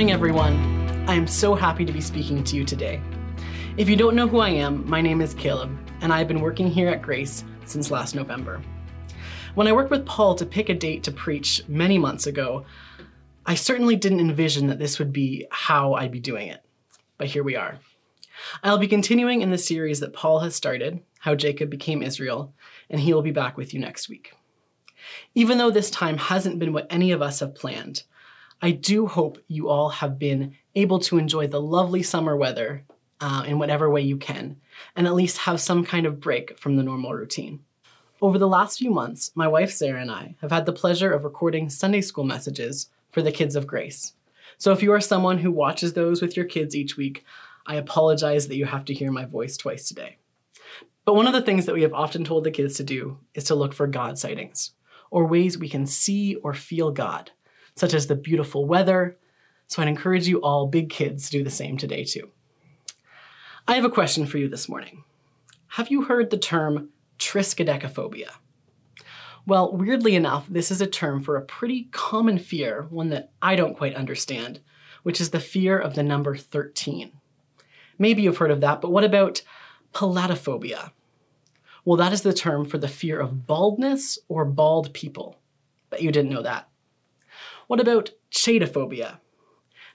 Morning, everyone. I am so happy to be speaking to you today. If you don't know who I am, my name is Caleb, and I've been working here at Grace since last November. When I worked with Paul to pick a date to preach many months ago, I certainly didn't envision that this would be how I'd be doing it. But here we are. I'll be continuing in the series that Paul has started, How Jacob Became Israel, and he will be back with you next week. Even though this time hasn't been what any of us have planned, I do hope you all have been able to enjoy the lovely summer weather uh, in whatever way you can, and at least have some kind of break from the normal routine. Over the last few months, my wife Sarah and I have had the pleasure of recording Sunday school messages for the kids of Grace. So if you are someone who watches those with your kids each week, I apologize that you have to hear my voice twice today. But one of the things that we have often told the kids to do is to look for God sightings, or ways we can see or feel God, such as the beautiful weather. So I'd encourage you all, big kids, to do the same today too. I have a question for you this morning. Have you heard the term triskaidekaphobia? Well, weirdly enough, this is a term for a pretty common fear, one that I don't quite understand, which is the fear of the number 13. Maybe you've heard of that, but what about peladophobia? Well, that is the term for the fear of baldness or bald people. Bet you didn't know that. What about chaetophobia?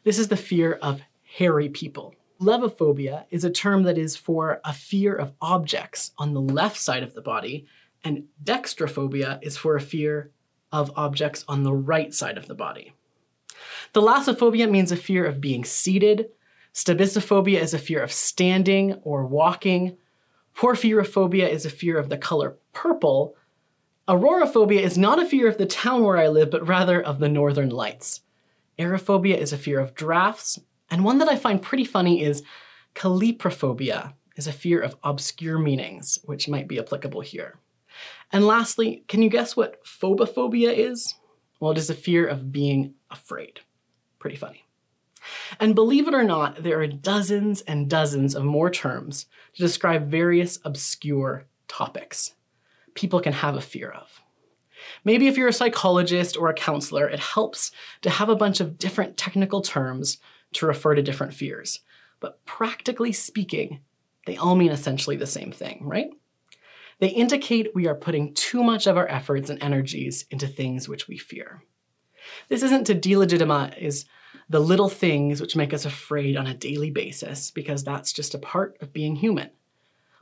This is the fear of hairy people. Levophobia is a term that is for a fear of objects on the left side of the body, and dextrophobia is for a fear of objects on the right side of the body. Thaasophobia means a fear of being seated. Stabisophobia is a fear of standing or walking. Porphyrophobia is a fear of the color purple. Auroraphobia is not a fear of the town where I live, but rather of the northern lights. Aerophobia is a fear of drafts. And one that I find pretty funny is caliprophobia, is a fear of obscure meanings, which might be applicable here. And lastly, can you guess what phobophobia is? Well, it is a fear of being afraid. Pretty funny. And believe it or not, there are dozens and dozens of more terms to describe various obscure topics people can have a fear of. Maybe if you're a psychologist or a counselor, it helps to have a bunch of different technical terms to refer to different fears. But practically speaking, they all mean essentially the same thing, right? They indicate we are putting too much of our efforts and energies into things which we fear. This isn't to delegitimize the little things which make us afraid on a daily basis, because that's just a part of being human.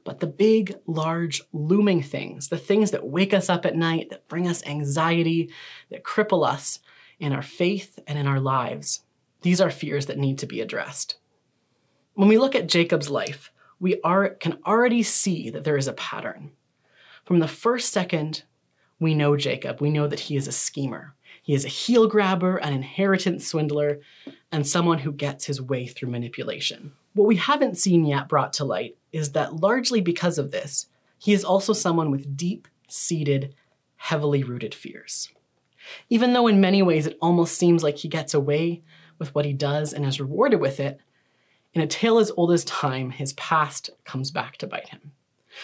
But the big, large, looming things, the things that wake us up at night, that bring us anxiety, that cripple us in our faith and in our lives, these are fears that need to be addressed. When we look at Jacob's life, we are, can already see that there is a pattern. From the first second we know Jacob, we know that he is a schemer. He is a heel grabber, an inheritance swindler, and someone who gets his way through manipulation. What we haven't seen yet brought to light is that largely because of this, he is also someone with deep seated, heavily rooted fears. Even though in many ways it almost seems like he gets away with what he does and is rewarded with it, in a tale as old as time, his past comes back to bite him.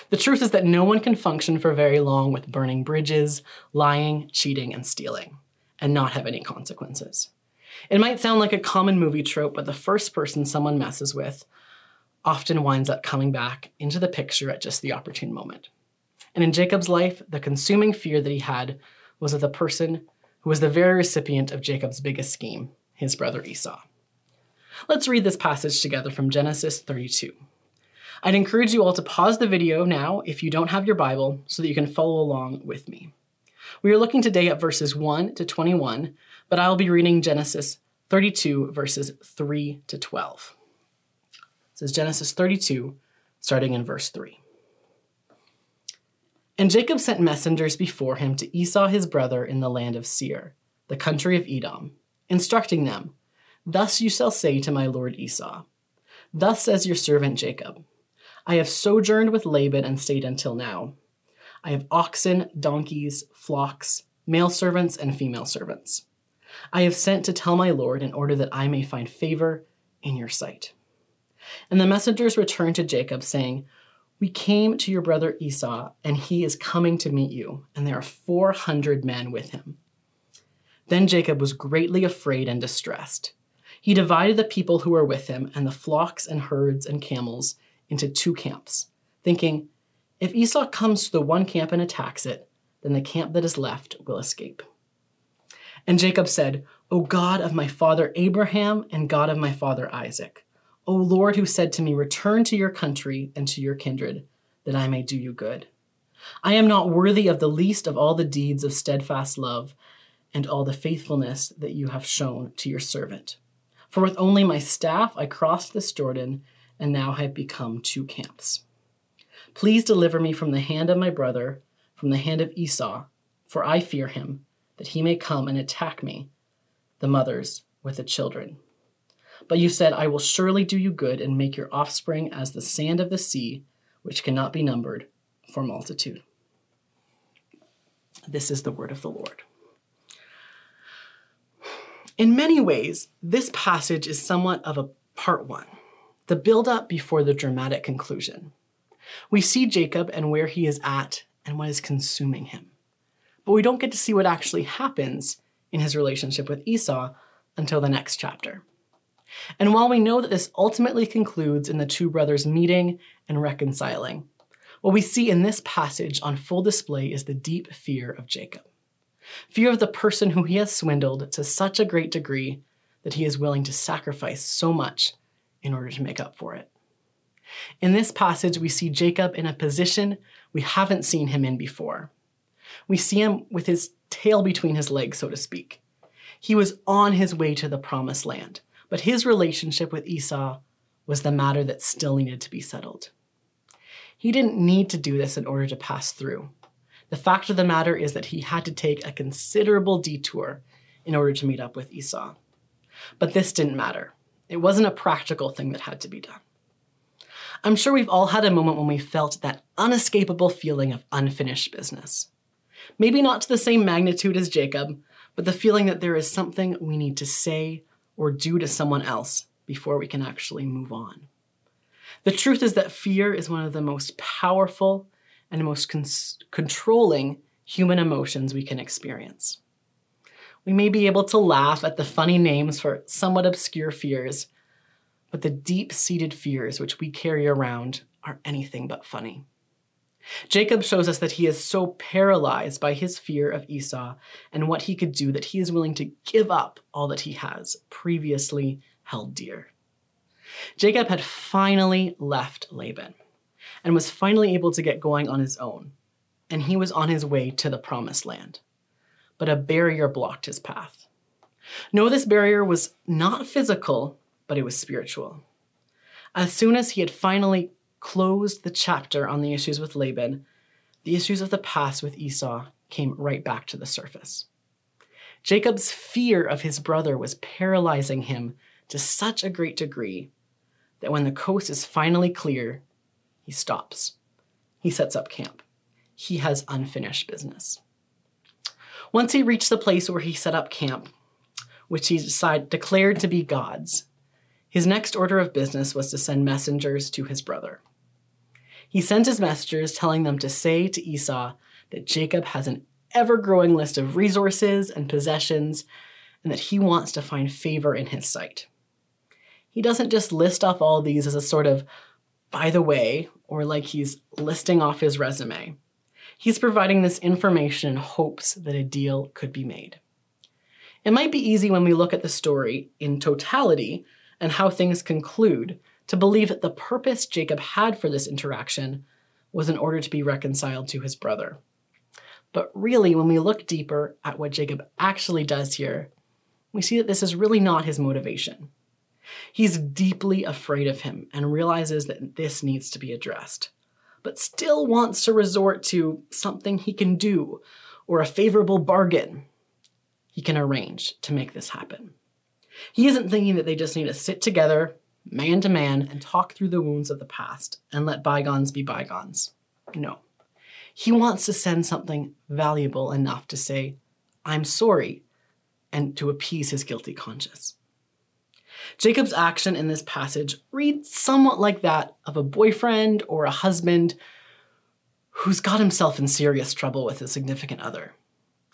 The truth is that no one can function for very long with burning bridges, lying, cheating, and stealing, and not have any consequences. It might sound like a common movie trope, but the first person someone messes with often winds up coming back into the picture at just the opportune moment. And in Jacob's life, the consuming fear that he had was of the person who was the very recipient of Jacob's biggest scheme, his brother Esau. Let's read this passage together from Genesis 32. I'd encourage you all to pause the video now if you don't have your Bible so that you can follow along with me. We are looking today at verses 1 to 21, but I'll be reading Genesis 32, verses 3 to 12. It says Genesis 32, starting in verse 3. And Jacob sent messengers before him to Esau his brother in the land of Seir, the country of Edom, instructing them, Thus you shall say to my lord Esau, Thus says your servant Jacob, I have sojourned with Laban and stayed until now. I have oxen, donkeys, flocks, male servants, and female servants. I have sent to tell my Lord in order that I may find favor in your sight. And the messengers returned to Jacob, saying, We came to your brother Esau, and he is coming to meet you, and there are 400 men with him. Then Jacob was greatly afraid and distressed. he divided the people who were with him and the flocks and herds and camels into two camps, thinking, if Esau comes to the one camp and attacks it, then the camp that is left will escape. And Jacob said, O God of my father Abraham and God of my father Isaac, O Lord, who said to me, Return to your country and to your kindred, that I may do you good. I am not worthy of the least of all the deeds of steadfast love and all the faithfulness that you have shown to your servant. For with only my staff I crossed this Jordan, and now have become two camps. Please deliver me from the hand of my brother, from the hand of Esau, for I fear him, that he may come and attack me, the mothers with the children. But you said, I will surely do you good and make your offspring as the sand of the sea, which cannot be numbered for multitude. This is the word of the Lord. In many ways, this passage is somewhat of a part one, the build up before the dramatic conclusion. We see Jacob and where he is at and what is consuming him. But we don't get to see what actually happens in his relationship with Esau until the next chapter. And while we know that this ultimately concludes in the two brothers meeting and reconciling, what we see in this passage on full display is the deep fear of Jacob. Fear of the person who he has swindled to such a great degree that he is willing to sacrifice so much in order to make up for it. In this passage, we see Jacob in a position we haven't seen him in before. We see him with his tail between his legs, so to speak. He was on his way to the promised land, but his relationship with Esau was the matter that still needed to be settled. He didn't need to do this in order to pass through. The fact of the matter is that he had to take a considerable detour in order to meet up with Esau. But this didn't matter. It wasn't a practical thing that had to be done. I'm sure we've all had a moment when we felt that unescapable feeling of unfinished business. Maybe not to the same magnitude as Jacob, but the feeling that there is something we need to say or do to someone else before we can actually move on. The truth is that fear is one of the most powerful and most controlling human emotions we can experience. We may be able to laugh at the funny names for somewhat obscure fears, but the deep seated fears which we carry around are anything but funny. Jacob shows us that he is so paralyzed by his fear of Esau and what he could do that he is willing to give up all that he has previously held dear. Jacob had finally left Laban and was finally able to get going on his own, and he was on his way to the promised land. But a barrier blocked his path. No, this barrier was not physical, but it was spiritual. As soon as he had finally closed the chapter on the issues with Laban, the issues of the past with Esau came right back to the surface. Jacob's fear of his brother was paralyzing him to such a great degree that when the coast is finally clear, he stops. He sets up camp. He has unfinished business. Once he reached the place where he set up camp, which he decided, declared to be God's, his next order of business was to send messengers to his brother. He sent his messengers telling them to say to Esau that Jacob has an ever growing list of resources and possessions and that he wants to find favor in his sight. He doesn't just list off all these as a sort of by the way or like he's listing off his resume. He's providing this information in hopes that a deal could be made. It might be easy when we look at the story in totality and how things conclude to believe that the purpose Jacob had for this interaction was in order to be reconciled to his brother. But really, when we look deeper at what Jacob actually does here, we see that this is really not his motivation. He's deeply afraid of him and realizes that this needs to be addressed, but still wants to resort to something he can do or a favorable bargain he can arrange to make this happen. He isn't thinking that they just need to sit together, man to man, and talk through the wounds of the past and let bygones be bygones. No. He wants to send something valuable enough to say, I'm sorry, and to appease his guilty conscience. Jacob's action in this passage reads somewhat like that of a boyfriend or a husband who's got himself in serious trouble with a significant other.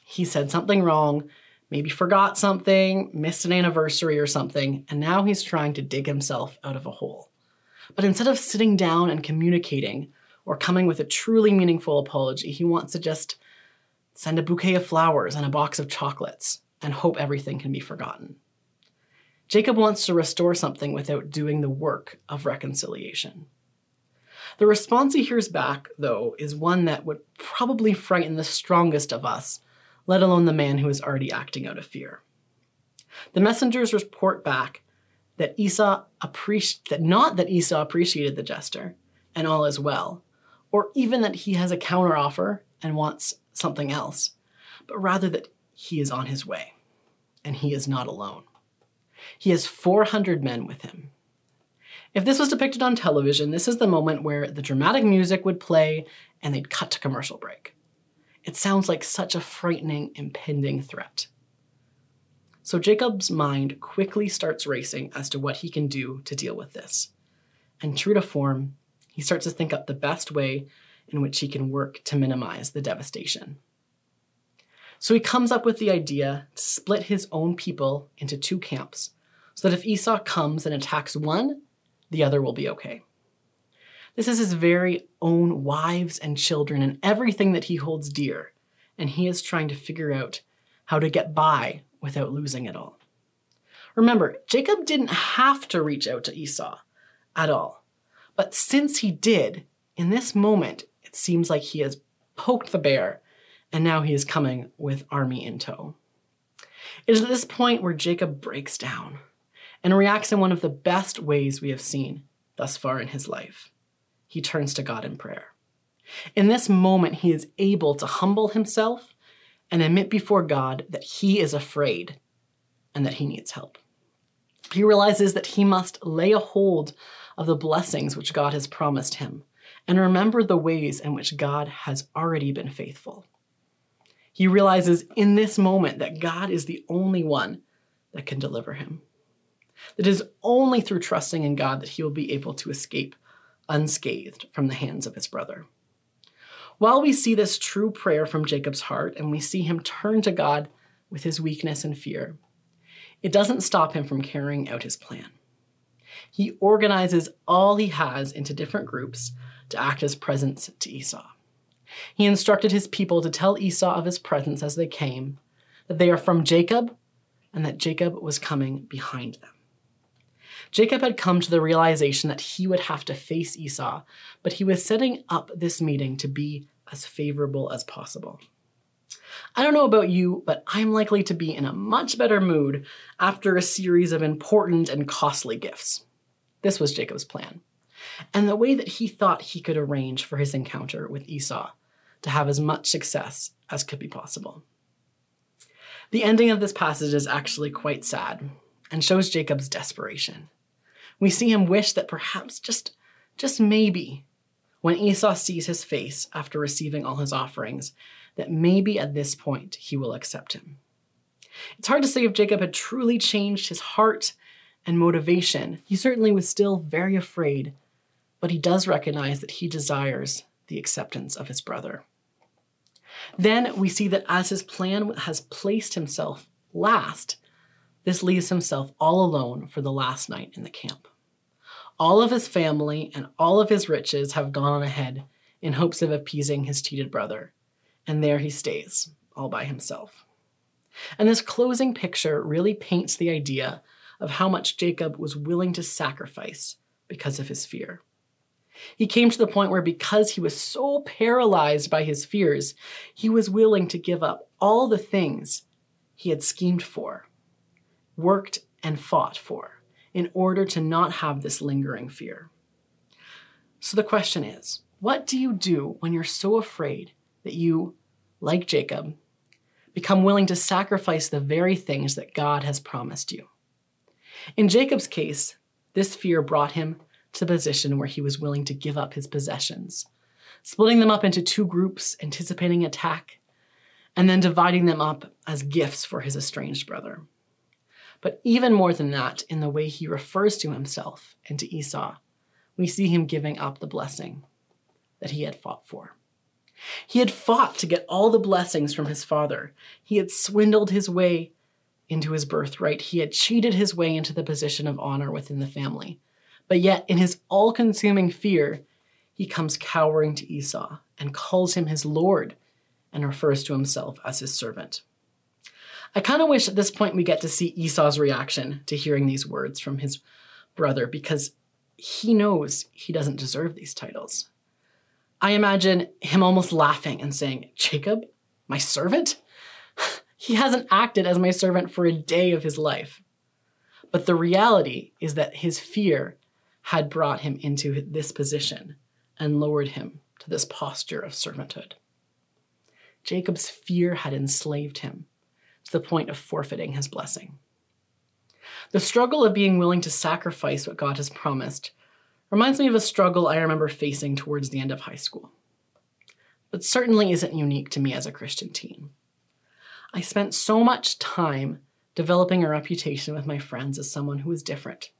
He said something wrong, maybe forgot something, missed an anniversary or something, and now he's trying to dig himself out of a hole. But instead of sitting down and communicating or coming with a truly meaningful apology, he wants to just send a bouquet of flowers and a box of chocolates and hope everything can be forgotten. Jacob wants to restore something without doing the work of reconciliation. The response he hears back, though, is one that would probably frighten the strongest of us, let alone the man who is already acting out of fear. The messengers report back that Esau appreci- that not that Esau appreciated the jester and all is well, or even that he has a counteroffer and wants something else, but rather that he is on his way and he is not alone. He has 400 men with him. If this was depicted on television, this is the moment where the dramatic music would play and they'd cut to commercial break. It sounds like such a frightening, impending threat. So Jacob's mind quickly starts racing as to what he can do to deal with this. And true to form, he starts to think up the best way in which he can work to minimize the devastation. So he comes up with the idea to split his own people into two camps so that if Esau comes and attacks one, the other will be okay. This is his very own wives and children and everything that he holds dear, and he is trying to figure out how to get by without losing it all. Remember, Jacob didn't have to reach out to Esau at all. But since he did, in this moment, it seems like he has poked the bear and now he is coming with army in tow. It is at this point where Jacob breaks down and reacts in one of the best ways we have seen thus far in his life. He turns to God in prayer. In this moment, he is able to humble himself and admit before God that he is afraid and that he needs help. He realizes that he must lay a hold of the blessings which God has promised him and remember the ways in which God has already been faithful. He realizes in this moment that God is the only one that can deliver him. That it is only through trusting in God that he will be able to escape unscathed from the hands of his brother. While we see this true prayer from Jacob's heart and we see him turn to God with his weakness and fear, it doesn't stop him from carrying out his plan. He organizes all he has into different groups to act as presents to Esau. He instructed his people to tell Esau of his presence as they came, that they are from Jacob, and that Jacob was coming behind them. Jacob had come to the realization that he would have to face Esau, but he was setting up this meeting to be as favorable as possible. I don't know about you, but I'm likely to be in a much better mood after a series of important and costly gifts. This was Jacob's plan and the way that he thought he could arrange for his encounter with Esau to have as much success as could be possible. The ending of this passage is actually quite sad and shows Jacob's desperation. We see him wish that perhaps just just maybe when Esau sees his face after receiving all his offerings that maybe at this point he will accept him. It's hard to say if Jacob had truly changed his heart and motivation. He certainly was still very afraid but he does recognize that he desires the acceptance of his brother. Then we see that as his plan has placed himself last, this leaves himself all alone for the last night in the camp. All of his family and all of his riches have gone ahead in hopes of appeasing his cheated brother, and there he stays, all by himself. And this closing picture really paints the idea of how much Jacob was willing to sacrifice because of his fear. He came to the point where, because he was so paralyzed by his fears, he was willing to give up all the things he had schemed for, worked, and fought for in order to not have this lingering fear. So the question is what do you do when you're so afraid that you, like Jacob, become willing to sacrifice the very things that God has promised you? In Jacob's case, this fear brought him to the position where he was willing to give up his possessions, splitting them up into two groups, anticipating attack, and then dividing them up as gifts for his estranged brother. But even more than that, in the way he refers to himself and to Esau, we see him giving up the blessing that he had fought for. He had fought to get all the blessings from his father. He had swindled his way into his birthright, he had cheated his way into the position of honor within the family. But yet, in his all consuming fear, he comes cowering to Esau and calls him his Lord and refers to himself as his servant. I kind of wish at this point we get to see Esau's reaction to hearing these words from his brother because he knows he doesn't deserve these titles. I imagine him almost laughing and saying, Jacob, my servant? he hasn't acted as my servant for a day of his life. But the reality is that his fear had brought him into this position and lowered him to this posture of servanthood. Jacob's fear had enslaved him to the point of forfeiting his blessing. The struggle of being willing to sacrifice what God has promised reminds me of a struggle I remember facing towards the end of high school, but certainly isn't unique to me as a Christian teen. I spent so much time developing a reputation with my friends as someone who was different.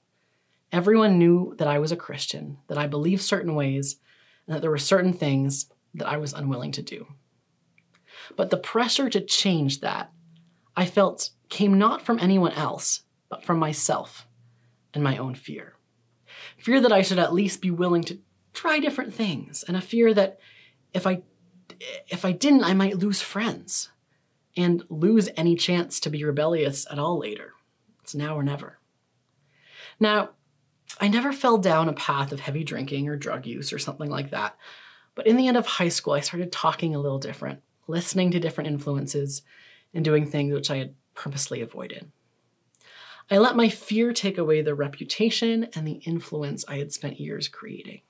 Everyone knew that I was a Christian, that I believed certain ways, and that there were certain things that I was unwilling to do. But the pressure to change that, I felt, came not from anyone else, but from myself and my own fear. Fear that I should at least be willing to try different things, and a fear that if I if I didn't, I might lose friends and lose any chance to be rebellious at all later. It's now or never. Now, I never fell down a path of heavy drinking or drug use or something like that. But in the end of high school, I started talking a little different, listening to different influences, and doing things which I had purposely avoided. I let my fear take away the reputation and the influence I had spent years creating.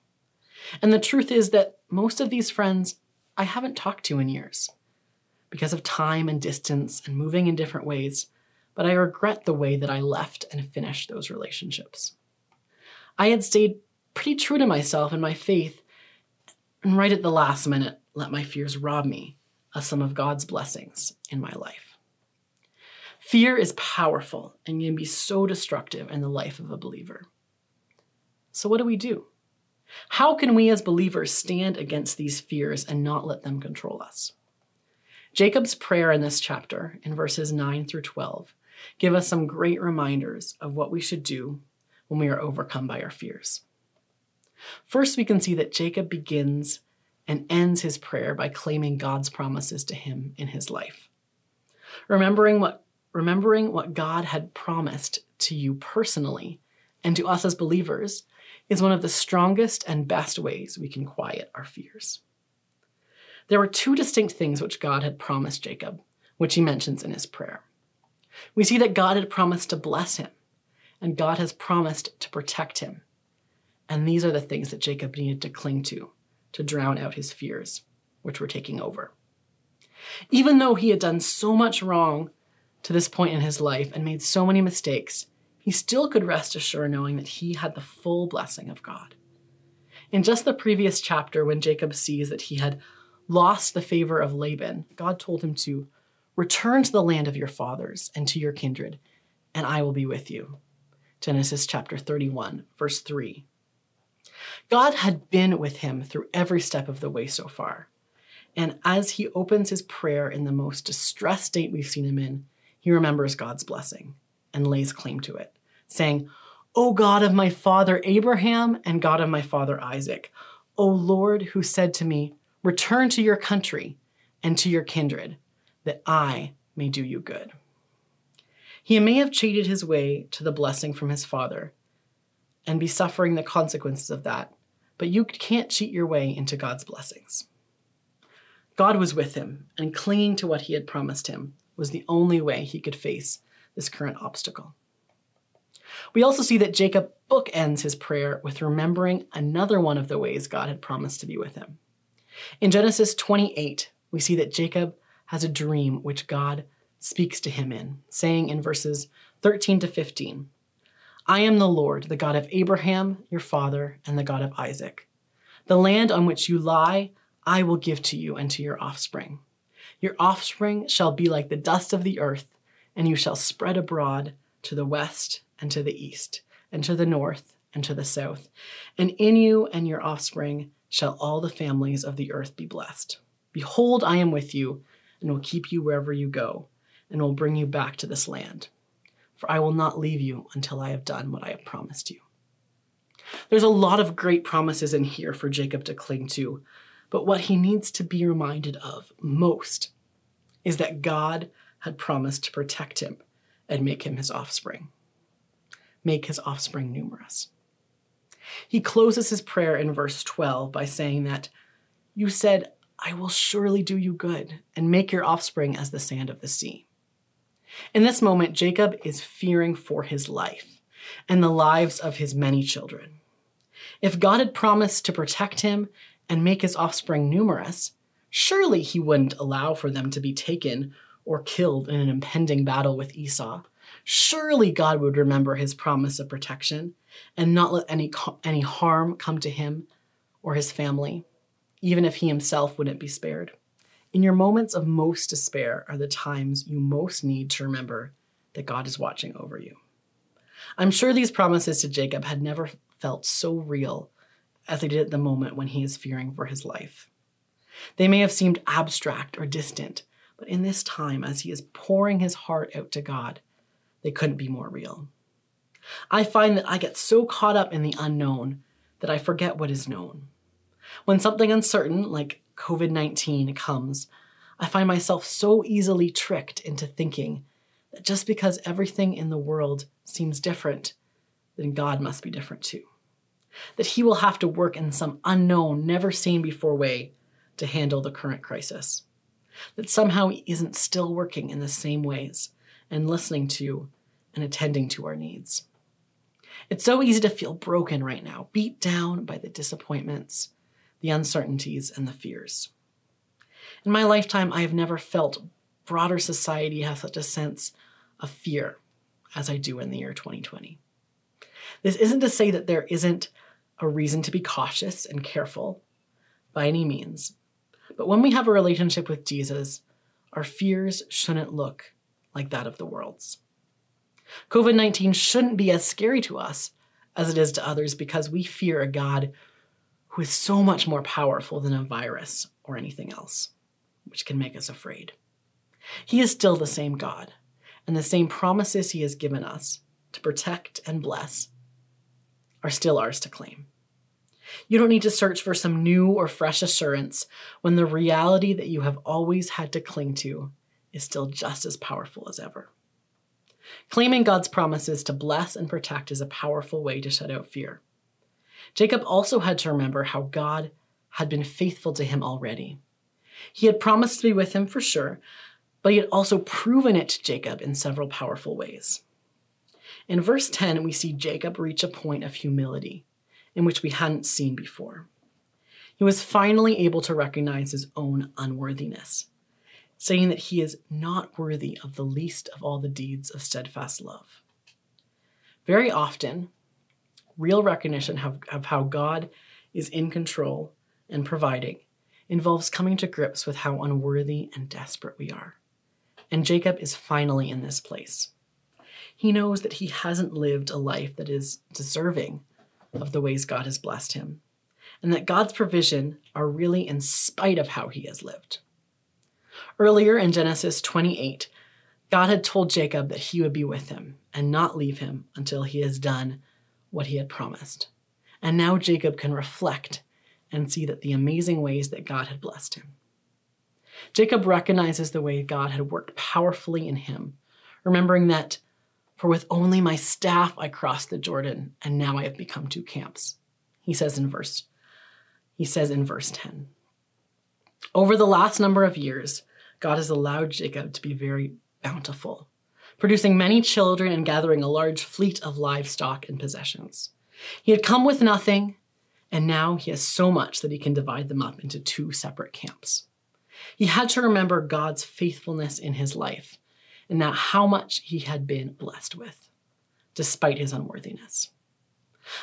And the truth is that most of these friends I haven't talked to in years because of time and distance and moving in different ways, but I regret the way that I left and finished those relationships. I had stayed pretty true to myself and my faith, and right at the last minute, let my fears rob me of some of God's blessings in my life. Fear is powerful and can be so destructive in the life of a believer. So, what do we do? How can we as believers stand against these fears and not let them control us? Jacob's prayer in this chapter, in verses 9 through 12, give us some great reminders of what we should do when we are overcome by our fears. First, we can see that Jacob begins and ends his prayer by claiming God's promises to him in his life. Remembering what, remembering what God had promised to you personally and to us as believers is one of the strongest and best ways we can quiet our fears. There were two distinct things which God had promised Jacob, which he mentions in his prayer. We see that God had promised to bless him, and God has promised to protect him. And these are the things that Jacob needed to cling to to drown out his fears, which were taking over. Even though he had done so much wrong to this point in his life and made so many mistakes, he still could rest assured knowing that he had the full blessing of God. In just the previous chapter, when Jacob sees that he had lost the favor of Laban, God told him to return to the land of your fathers and to your kindred, and I will be with you. Genesis chapter 31, verse 3. God had been with him through every step of the way so far. And as he opens his prayer in the most distressed state we've seen him in, he remembers God's blessing and lays claim to it, saying, O God of my father Abraham and God of my father Isaac, O Lord, who said to me, Return to your country and to your kindred, that I may do you good. He may have cheated his way to the blessing from his father and be suffering the consequences of that, but you can't cheat your way into God's blessings. God was with him, and clinging to what he had promised him was the only way he could face this current obstacle. We also see that Jacob bookends his prayer with remembering another one of the ways God had promised to be with him. In Genesis 28, we see that Jacob has a dream which God speaks to him in, saying in verses 13 to 15, I am the Lord, the God of Abraham, your father, and the God of Isaac. The land on which you lie, I will give to you and to your offspring. Your offspring shall be like the dust of the earth, and you shall spread abroad to the west and to the east, and to the north and to the south. And in you and your offspring shall all the families of the earth be blessed. Behold, I am with you, and will keep you wherever you go and will bring you back to this land. For I will not leave you until I have done what I have promised you. There's a lot of great promises in here for Jacob to cling to, but what he needs to be reminded of most is that God had promised to protect him and make him his offspring, make his offspring numerous. He closes his prayer in verse 12 by saying that, You said, I will surely do you good and make your offspring as the sand of the sea. In this moment, Jacob is fearing for his life and the lives of his many children. If God had promised to protect him and make his offspring numerous, surely he wouldn't allow for them to be taken or killed in an impending battle with Esau. Surely God would remember his promise of protection and not let any, any harm come to him or his family, even if he himself wouldn't be spared. In your moments of most despair are the times you most need to remember that God is watching over you. I'm sure these promises to Jacob had never felt so real as they did at the moment when he is fearing for his life. They may have seemed abstract or distant, but in this time, as he is pouring his heart out to God, they couldn't be more real. I find that I get so caught up in the unknown that I forget what is known. When something uncertain, like COVID 19, comes, I find myself so easily tricked into thinking that just because everything in the world seems different, then God must be different too. That He will have to work in some unknown, never seen before way to handle the current crisis. That somehow He isn't still working in the same ways and listening to and attending to our needs. It's so easy to feel broken right now, beat down by the disappointments, the uncertainties, and the fears. In my lifetime, I have never felt broader society have such a sense of fear as I do in the year 2020. This isn't to say that there isn't a reason to be cautious and careful by any means, but when we have a relationship with Jesus, our fears shouldn't look like that of the world's. COVID 19 shouldn't be as scary to us as it is to others because we fear a God who is so much more powerful than a virus or anything else, which can make us afraid. He is still the same God, and the same promises He has given us to protect and bless are still ours to claim. You don't need to search for some new or fresh assurance when the reality that you have always had to cling to is still just as powerful as ever. Claiming God's promises to bless and protect is a powerful way to shut out fear. Jacob also had to remember how God had been faithful to him already. He had promised to be with him for sure, but he had also proven it to Jacob in several powerful ways. In verse 10, we see Jacob reach a point of humility in which we hadn't seen before. He was finally able to recognize his own unworthiness saying that he is not worthy of the least of all the deeds of steadfast love. Very often, real recognition of, of how God is in control and providing involves coming to grips with how unworthy and desperate we are. And Jacob is finally in this place. He knows that he hasn't lived a life that is deserving of the ways God has blessed him, and that God's provision are really in spite of how he has lived. Earlier in Genesis 28, God had told Jacob that he would be with him and not leave him until he has done what he had promised. And now Jacob can reflect and see that the amazing ways that God had blessed him. Jacob recognizes the way God had worked powerfully in him, remembering that, for with only my staff I crossed the Jordan, and now I have become two camps. He says in verse, he says in verse 10. Over the last number of years, God has allowed Jacob to be very bountiful, producing many children and gathering a large fleet of livestock and possessions. He had come with nothing, and now he has so much that he can divide them up into two separate camps. He had to remember God's faithfulness in his life and that how much he had been blessed with, despite his unworthiness.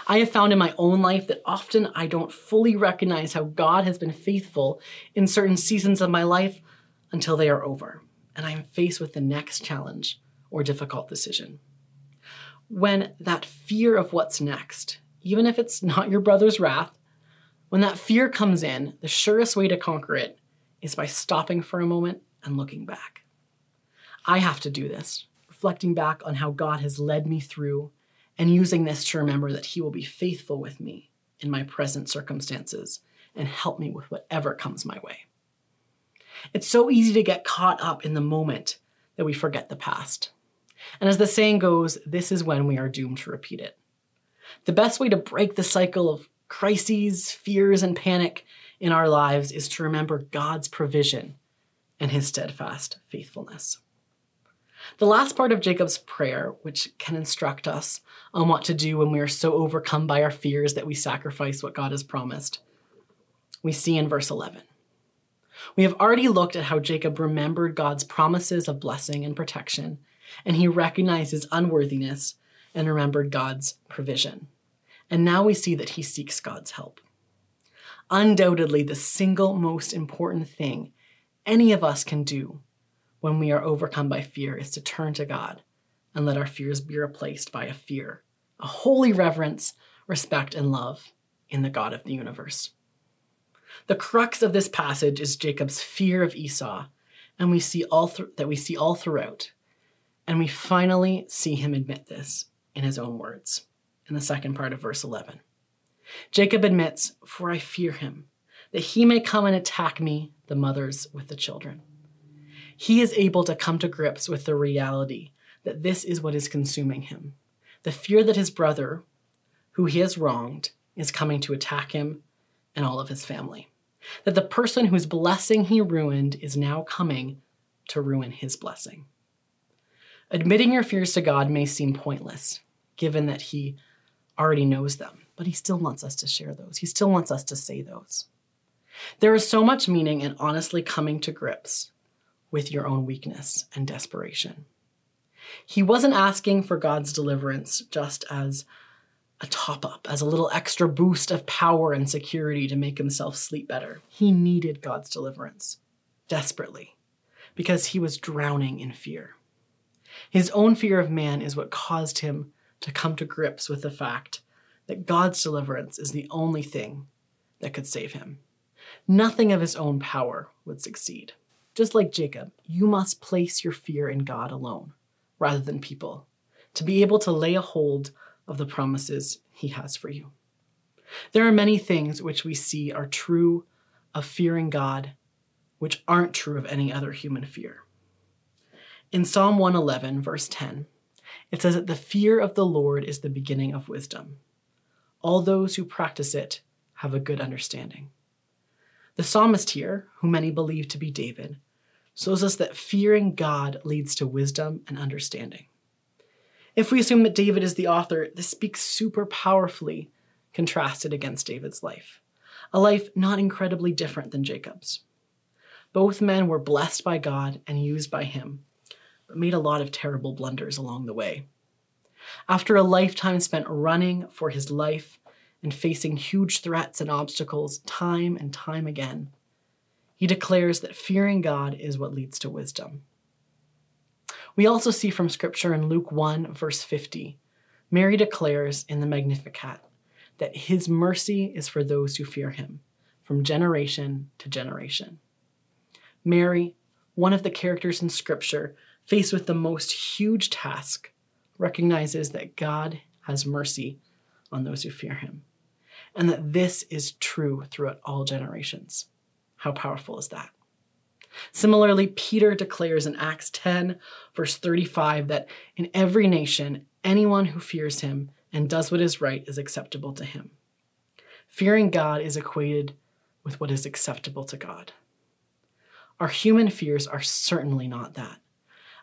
I have found in my own life that often I don't fully recognize how God has been faithful in certain seasons of my life until they are over and I am faced with the next challenge or difficult decision. When that fear of what's next, even if it's not your brother's wrath, when that fear comes in, the surest way to conquer it is by stopping for a moment and looking back. I have to do this, reflecting back on how God has led me through and using this to remember that He will be faithful with me in my present circumstances and help me with whatever comes my way. It's so easy to get caught up in the moment that we forget the past. And as the saying goes, this is when we are doomed to repeat it. The best way to break the cycle of crises, fears, and panic in our lives is to remember God's provision and his steadfast faithfulness. The last part of Jacob's prayer, which can instruct us on what to do when we are so overcome by our fears that we sacrifice what God has promised, we see in verse 11. We have already looked at how Jacob remembered God's promises of blessing and protection, and he recognized his unworthiness and remembered God's provision. And now we see that he seeks God's help. Undoubtedly, the single most important thing any of us can do when we are overcome by fear is to turn to God and let our fears be replaced by a fear, a holy reverence, respect, and love in the God of the universe. The crux of this passage is Jacob's fear of Esau, and we see all th- that we see all throughout. And we finally see him admit this in his own words in the second part of verse 11. Jacob admits, For I fear him, that he may come and attack me, the mothers with the children. He is able to come to grips with the reality that this is what is consuming him the fear that his brother, who he has wronged, is coming to attack him and all of his family. That the person whose blessing he ruined is now coming to ruin his blessing. Admitting your fears to God may seem pointless, given that he already knows them, but he still wants us to share those. He still wants us to say those. There is so much meaning in honestly coming to grips with your own weakness and desperation. He wasn't asking for God's deliverance just as a top up, as a little extra boost of power and security to make himself sleep better. He needed God's deliverance desperately because he was drowning in fear. His own fear of man is what caused him to come to grips with the fact that God's deliverance is the only thing that could save him. Nothing of his own power would succeed. Just like Jacob, you must place your fear in God alone rather than people to be able to lay a hold of the promises he has for you. There are many things which we see are true of fearing God, which aren't true of any other human fear. In Psalm 111, verse 10, it says that the fear of the Lord is the beginning of wisdom. All those who practice it have a good understanding. The psalmist here, who many believe to be David, shows us that fearing God leads to wisdom and understanding. If we assume that David is the author, this speaks super powerfully contrasted against David's life, a life not incredibly different than Jacob's. Both men were blessed by God and used by him, but made a lot of terrible blunders along the way. After a lifetime spent running for his life and facing huge threats and obstacles time and time again, he declares that fearing God is what leads to wisdom. We also see from Scripture in Luke 1, verse 50, Mary declares in the Magnificat that his mercy is for those who fear him, from generation to generation. Mary, one of the characters in Scripture, faced with the most huge task, recognizes that God has mercy on those who fear him and that this is true throughout all generations. How powerful is that? Similarly, Peter declares in Acts 10, verse 35, that in every nation, anyone who fears him and does what is right is acceptable to him. Fearing God is equated with what is acceptable to God. Our human fears are certainly not that,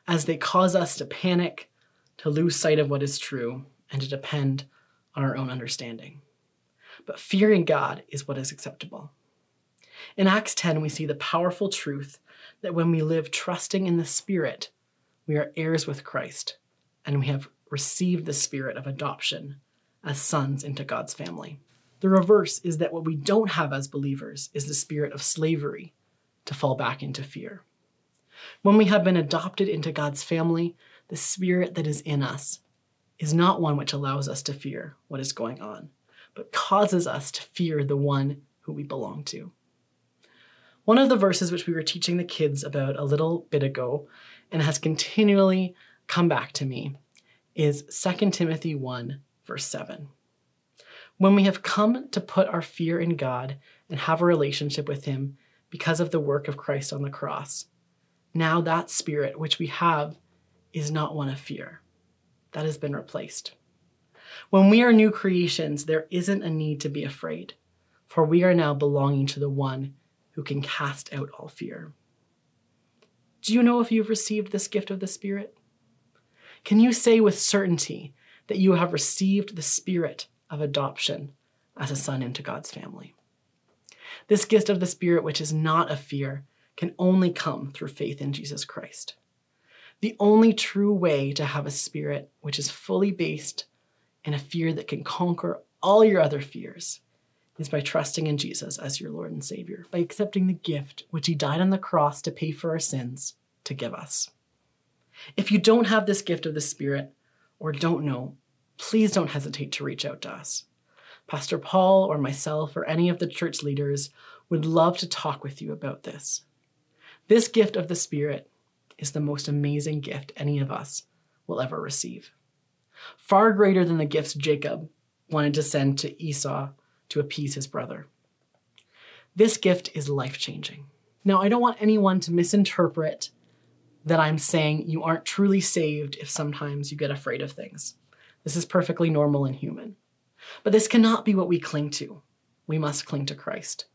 as they cause us to panic, to lose sight of what is true, and to depend on our own understanding but fearing God is what is acceptable. In Acts 10, we see the powerful truth that when we live trusting in the Spirit, we are heirs with Christ, and we have received the spirit of adoption as sons into God's family. The reverse is that what we don't have as believers is the spirit of slavery to fall back into fear. When we have been adopted into God's family, the spirit that is in us is not one which allows us to fear what is going on, but causes us to fear the one who we belong to. One of the verses which we were teaching the kids about a little bit ago and has continually come back to me is 2 Timothy 1, verse 7. When we have come to put our fear in God and have a relationship with Him because of the work of Christ on the cross, now that spirit which we have is not one of fear. That has been replaced. When we are new creations, there isn't a need to be afraid, for we are now belonging to the one who can cast out all fear. Do you know if you've received this gift of the Spirit? Can you say with certainty that you have received the Spirit of adoption as a son into God's family? This gift of the Spirit, which is not of fear, can only come through faith in Jesus Christ. The only true way to have a spirit which is fully based in a fear that can conquer all your other fears is by trusting in Jesus as your Lord and Savior, by accepting the gift which He died on the cross to pay for our sins to give us. If you don't have this gift of the Spirit or don't know, please don't hesitate to reach out to us. Pastor Paul or myself or any of the church leaders would love to talk with you about this. This gift of the Spirit is the most amazing gift any of us will ever receive. Far greater than the gifts Jacob wanted to send to Esau to appease his brother. This gift is life changing. Now, I don't want anyone to misinterpret that I'm saying you aren't truly saved if sometimes you get afraid of things. This is perfectly normal and human. But this cannot be what we cling to. We must cling to Christ.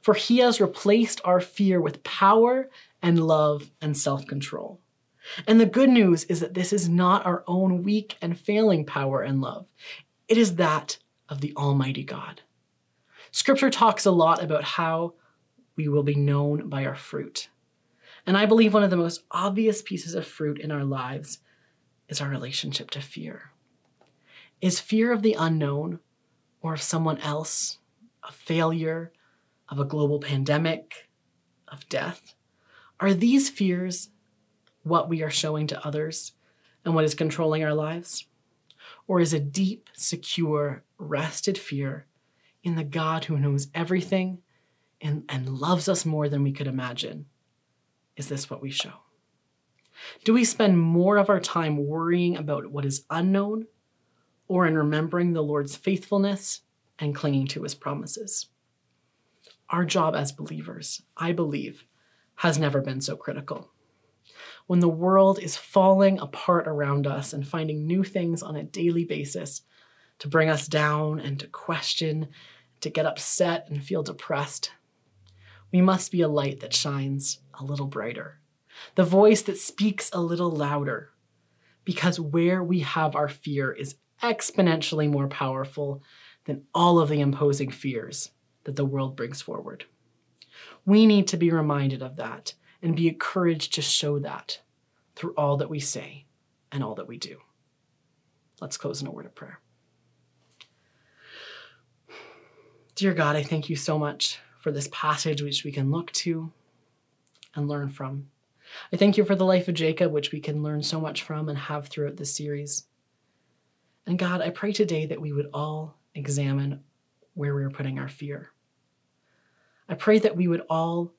For he has replaced our fear with power and love and self control. And the good news is that this is not our own weak and failing power and love, it is that of the Almighty God. Scripture talks a lot about how we will be known by our fruit. And I believe one of the most obvious pieces of fruit in our lives is our relationship to fear. Is fear of the unknown or of someone else, of failure, of a global pandemic, of death? Are these fears what we are showing to others and what is controlling our lives? Or is a deep, secure, rested fear in the God who knows everything and, and loves us more than we could imagine is this what we show? Do we spend more of our time worrying about what is unknown or in remembering the Lord's faithfulness and clinging to his promises? Our job as believers, I believe, has never been so critical. When the world is falling apart around us and finding new things on a daily basis to bring us down and to question, to get upset and feel depressed, we must be a light that shines a little brighter, the voice that speaks a little louder, because where we have our fear is exponentially more powerful than all of the imposing fears that the world brings forward. We need to be reminded of that and be encouraged to show that through all that we say and all that we do. Let's close in a word of prayer. Dear God, I thank you so much for this passage which we can look to and learn from. I thank you for the life of Jacob, which we can learn so much from and have throughout this series. And God, I pray today that we would all examine where we are putting our fear. I pray that we would all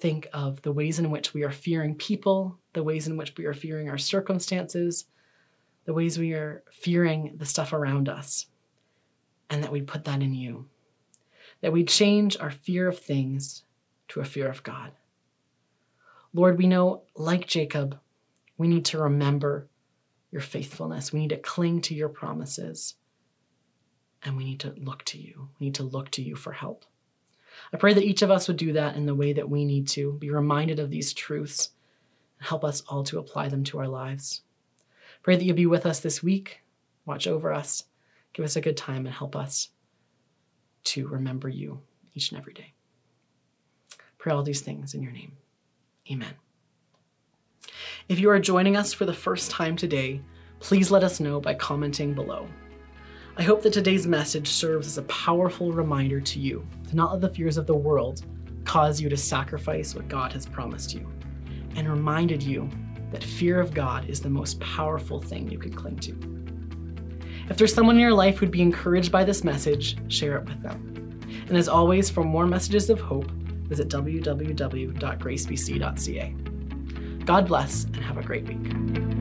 think of the ways in which we are fearing people, the ways in which we are fearing our circumstances, the ways we are fearing the stuff around us, and that we put that in you that we change our fear of things to a fear of God. Lord, we know, like Jacob, we need to remember your faithfulness. We need to cling to your promises. And we need to look to you. We need to look to you for help. I pray that each of us would do that in the way that we need to, be reminded of these truths, and help us all to apply them to our lives. Pray that you'll be with us this week, watch over us, give us a good time, and help us to remember you each and every day. Pray all these things in your name. Amen. If you are joining us for the first time today, please let us know by commenting below. I hope that today's message serves as a powerful reminder to you to not let the fears of the world cause you to sacrifice what God has promised you, and reminded you that fear of God is the most powerful thing you can cling to. If there's someone in your life who'd be encouraged by this message, share it with them. And as always, for more messages of hope, visit www.gracebc.ca. God bless and have a great week.